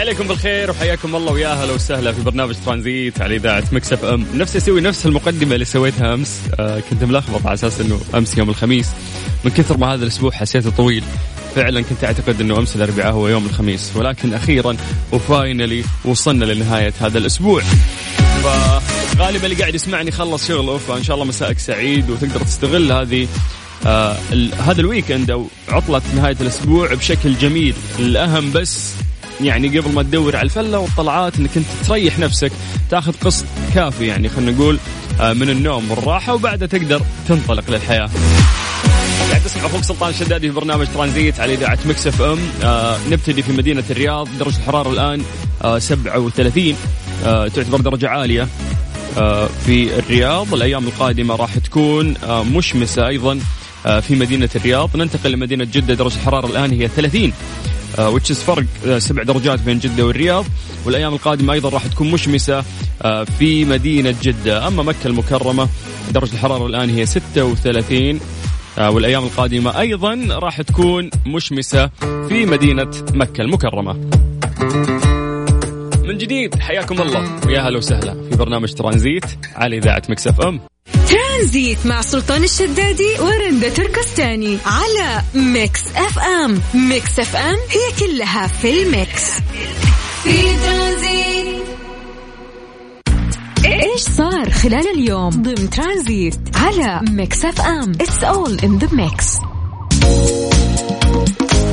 عليكم بالخير وحياكم الله ويا أهلا وسهلا في برنامج ترانزيت على إذاعة Mix FM. نفسي أسوي نفس المقدمة اللي سويتها أمس. آه كنت ملخبط على أساس إنه أمس يوم الخميس. من كثر ما هذا الأسبوع حسيته طويل فعلا كنت أعتقد إنه أمس الأربعاء هو يوم الخميس. ولكن أخيرا و finally وصلنا لنهاية هذا الأسبوع. فغالبا اللي قاعد يسمعني خلص شغله فإن شاء الله مساءك سعيد وتقدر تستغل هذه آه هذا ال weekend أو عطلة نهاية الأسبوع بشكل جميل. الأهم بس يعني قبل ما تدور على الفلة والطلعات إنك أنت تريح نفسك تاخذ قسط كافي يعني خلينا نقول آه، من النوم والراحة وبعدها تقدر تنطلق للحياة. قاعد تسمع أخوك سلطان الشدادي في برنامج ترانزيت على إذاعة Mix FM. آه نبتدي في مدينة الرياض درجة الحرارة الآن آه 37 آه تعتبر درجة عالية في الرياض. الأيام القادمة راح تكون مشمسة أيضا في مدينة الرياض. ننتقل لمدينة جدة درجة الحرارة الآن هي 30 وتشز فرق آه، سبع درجات بين جدة والرياض. والأيام القادمة أيضا راح تكون مشمسة آه، في مدينة جدة. أما مكة المكرمة درجة الحرارة الآن هي 36 آه، والأيام القادمة أيضا راح تكون مشمسة في مدينة مكة المكرمة. من جديد حياكم الله. ويا هلا وسهلا. في برنامج ترانزيت على إذاعة Mix FM. ترانزيت مع سلطان الشدادي ورندا تركستاني على Mix FM. Mix FM هي كلها في ال mix. في ترانزيت. إيش صار خلال اليوم ضمن ترانزيت على Mix FM؟ It's all in the mix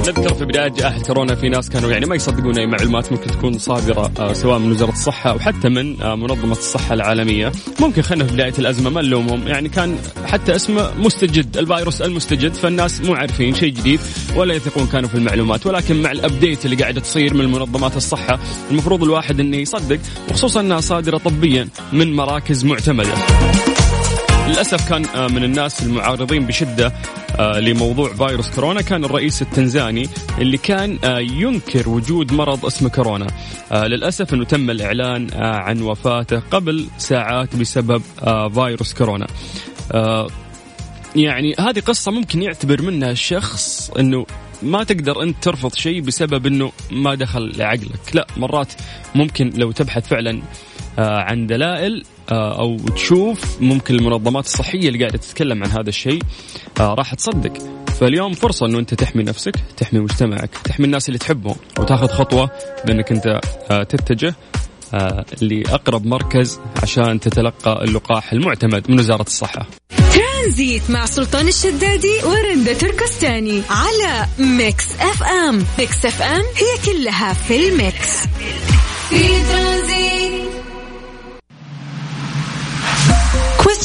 نذكر في بداية جائحة كورونا في ناس كانوا يعني ما يصدقون أي معلومات ممكن تكون صادرة آه، سواء من وزارة الصحة أو حتى من آه، منظمة الصحة العالمية. ممكن خلنا في بداية الأزمة ما نلومهم. يعني كان حتى اسمه مستجد الفيروس المستجد فالناس مو عارفين شيء جديد ولا يثقون كانوا في المعلومات. ولكن مع الأبديت اللي قاعدة تصير من منظمات الصحة المفروض الواحد أنه يصدق وخصوصا أنها صادرة طبيا من مراكز معتمدة. للأسف كان آه، من الناس المعارضين بشدة آه، لموضوع فيروس كورونا. كان الرئيس التنزاني اللي كان آه، ينكر وجود مرض اسمه كورونا. للأسف إنه تم الإعلان آه، عن وفاته قبل ساعات بسبب فيروس كورونا. يعني هذه قصة ممكن يعتبر منها الشخص إنه ما تقدر أنت ترفض شيء بسبب إنه ما دخل لعقلك، لا مرات ممكن لو تبحث فعلا عن دلائل آه، أو تشوف ممكن المنظمات الصحية اللي قاعدة تتكلم عن هذا الشيء آه، راح تصدق. فاليوم فرصة إنه أنت تحمي نفسك، تحمي مجتمعك، تحمي الناس اللي تحبهم وتاخذ خطوة بأنك أنت آه، تتجه آه، لأقرب مركز عشان تتلقى اللقاح المعتمد من وزارة الصحة. ترانزيت مع سلطان الشدادي ورندا تركستاني على Mix FM Mix FM هي كلها في ال mix في ترانزيت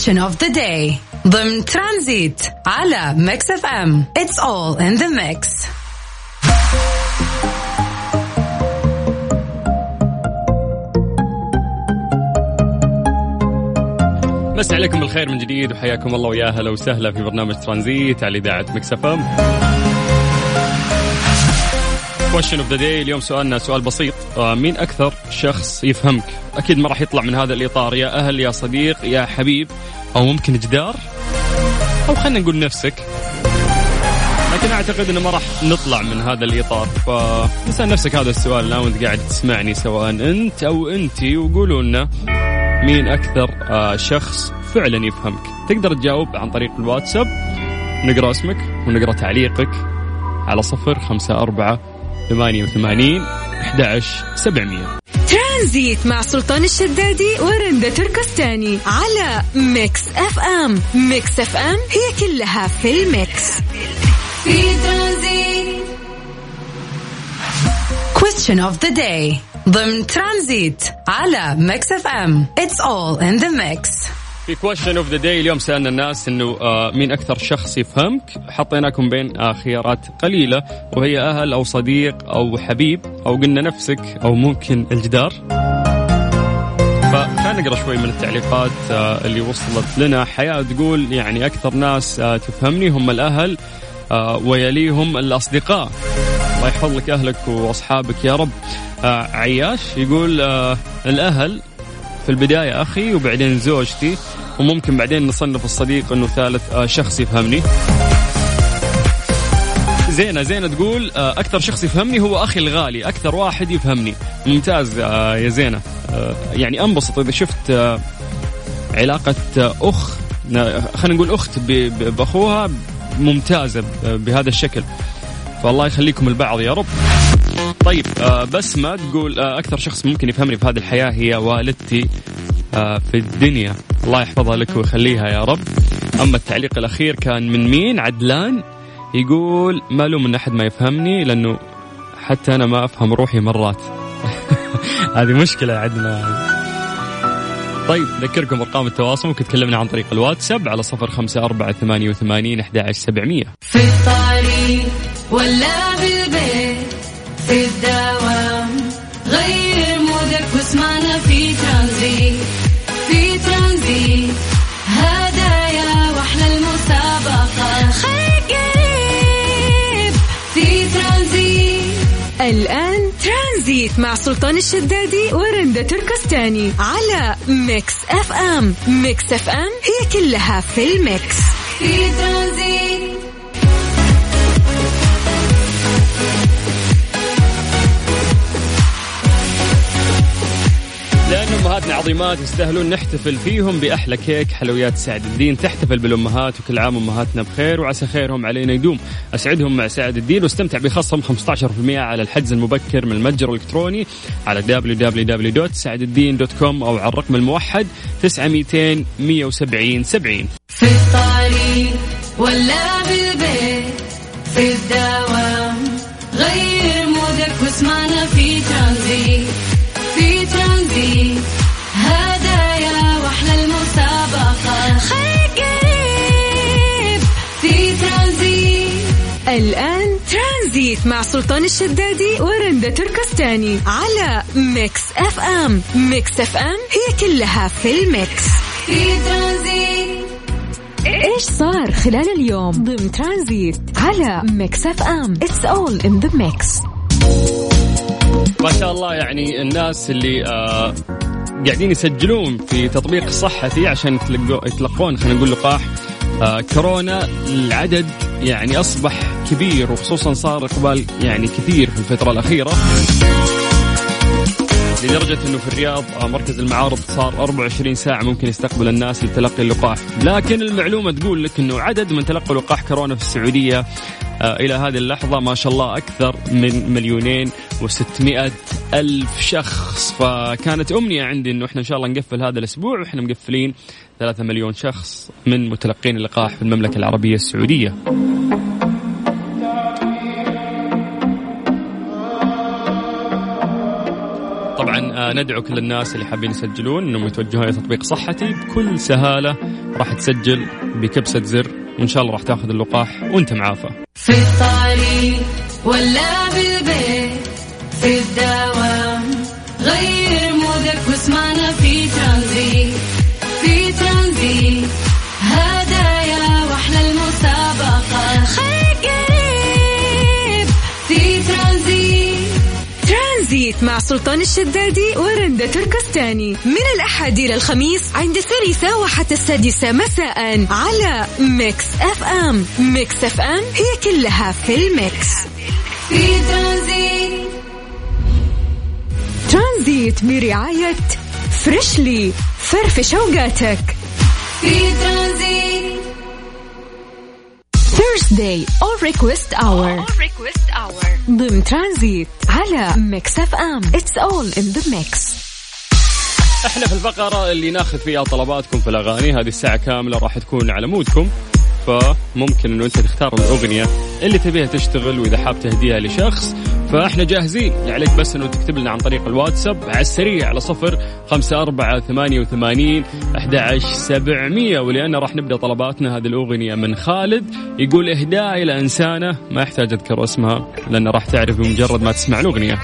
Question of the day. ضمن ترانزيت على Mix FM It's all in the mix. مسي عليكم بالخير من جديد وحياكم الله ويا أهلا وسهلا في برنامج ترانزيت على إذاعة Mix FM. Question of the day اليوم سؤالنا سؤال بسيط. آه، مين أكثر شخص يفهمك؟ أكيد ما راح يطلع من هذا الإطار. يا أهل يا صديق يا حبيب أو ممكن جدار أو خلينا نقول نفسك. لكن أعتقد إنه ما راح نطلع من هذا الإطار. فاسال نفسك هذا السؤال. الان وانت قاعد تسمعني سواء أنت أو انتي وقولوا لنا مين أكثر آه، شخص فعلا يفهمك. تقدر تجاوب عن طريق الواتساب. نقرأ اسمك ونقرأ تعليقك على صفر خمسة أربعة ثمانية وثمانين أحد سبعمية. ترانزيت مع سلطان الشدادي ورندا تركستاني على Mix FM. Mix FM هي كلها في ال mix. في ترانزيت. Question of the day. ضمن ترانزيت على Mix FM. It's all in the mix. في Question of the day اليوم سألنا الناس إنه آه مين أكثر شخص يفهمك؟ حطيناكم بين آه خيارات قليلة وهي أهل أو صديق أو حبيب أو قلنا نفسك أو ممكن الجدار. فخلينا نقرأ شوي من التعليقات آه اللي وصلت لنا. حياة تقول يعني أكثر ناس آه تفهمني هم الأهل آه ويليهم الأصدقاء. الله يحفظ لك أهلك وأصحابك يا رب. آه عياش يقول آه الأهل في البداية أخي وبعدين زوجتي وممكن بعدين نصنف الصديق إنه ثالث آه شخص يفهمني. زينة زينة تقول آه، أكثر شخص يفهمني هو أخي الغالي أكثر واحد يفهمني. ممتاز آه، يا زينة. يعني أنبسط إذا شفت علاقة أخ نا- خلينا نقول أخت بأخوها ممتازة بهذا الشكل. فالله يخليكم البعض يا رب. طيب آه، بسمة تقول آه، أكثر شخص ممكن يفهمني في هذه الحياة هي والدتي آه، في الدنيا. الله يحفظها لك ويخليها يا رب. أما التعليق الأخير كان من مين؟ عدلان. يقول ما لوم إن أحد ما يفهمني لأنه حتى أنا ما أفهم روحي مرات. هذه مشكلة عندنا طيب ذكركم أرقام التواصل. ممكن تكلمنا عن طريق الواتساب على صفر خمسة أربعة ثمانية وثمانين أحد سبعمية. في الطريق ولا بالبيت ترانزيت مع سلطان الشدادي ورندا تركستاني على Mix FM. Mix FM هي كلها في ال mix. في ترانزيت. عظيمات يستاهلون نحتفل فيهم بأحلى كيك. حلويات سعد الدين تحتفل بالأمهات وكل عام أمهاتنا بخير وعسى خيرهم علينا يدوم. أسعدهم مع سعد الدين واستمتع بخصم 15% على الحجز المبكر من المتجر الإلكتروني على www.سعدالدين.com أو على الرقم الموحد 900 170 70 في الطريق ولا بالبيت في الدوام الآن ترانزيت مع سلطان الشدادي ورندا تركستاني على Mix FM. Mix FM هي كلها في ال mix. في ترانزيت. إيش صار خلال اليوم؟ ضمن ترانزيت على Mix FM. It's all in the mix ما شاء الله يعني الناس اللي آه قاعدين يسجلون في تطبيق صحتي عشان يتلقو يتلقون خلينا نقول لقاح. آه كورونا العدد يعني أصبح كبير وخصوصا صار إقبال يعني كثير في الفترة الأخيرة. لدرجة إنه في الرياض آه، مركز المعارض صار 24 ساعة ممكن يستقبل الناس لتلقي اللقاح، لكن المعلومة تقول لك إنه عدد من تلقوا لقاح كورونا في السعودية آه، إلى هذه اللحظة ما شاء الله أكثر من مليونين و600 ألف شخص، فكانت أمنية عندي إنه إحنا إن شاء الله نقفل هذا الأسبوع وإحنا مقفلين 3 مليون شخص من متلقين اللقاح في المملكة العربية السعودية. طبعا آه، ندعو كل الناس اللي حابين يسجلون إنهم يتوجهون إلى تطبيق صحتي بكل سهالة راح تسجل بكبسة زر وإن شاء الله راح تاخذ اللقاح وأنت معافى. في الطريق ولا بالبيت سلطان الشدادي ورندا تركستاني. من الأحد إلى الخميس عند الثالثة وحتى السادسة مساء على Mix FM. Mix FM هي كلها في ال mix. في ترانزيت ترانزيت برعاية Freshly. فرفش أوقاتك. في ترانزيت Thursday All Request Hour. ضمن ترانزيت على Mix FM It's all in the mix. إحنا في الفقرة اللي ناخذ فيها طلباتكم في الأغاني هذه الساعة كاملة راح تكون على مودكم. فممكن إنه أنت تختار الأغنية اللي تبيها تشتغل وإذا حاب تهديها لشخص فاحنا جاهزين. عليك بس إنه تكتب لنا عن طريق الواتساب على السريع على صفر خمسة أربعة ثمانية وثمانين أحد سبعمية. ولأن راح نبدأ طلباتنا هذه الأغنية من خالد يقول إهداء إلى إنسانة ما يحتاج أذكر اسمها لأن راح تعرف بمجرد ما تسمع الأغنية.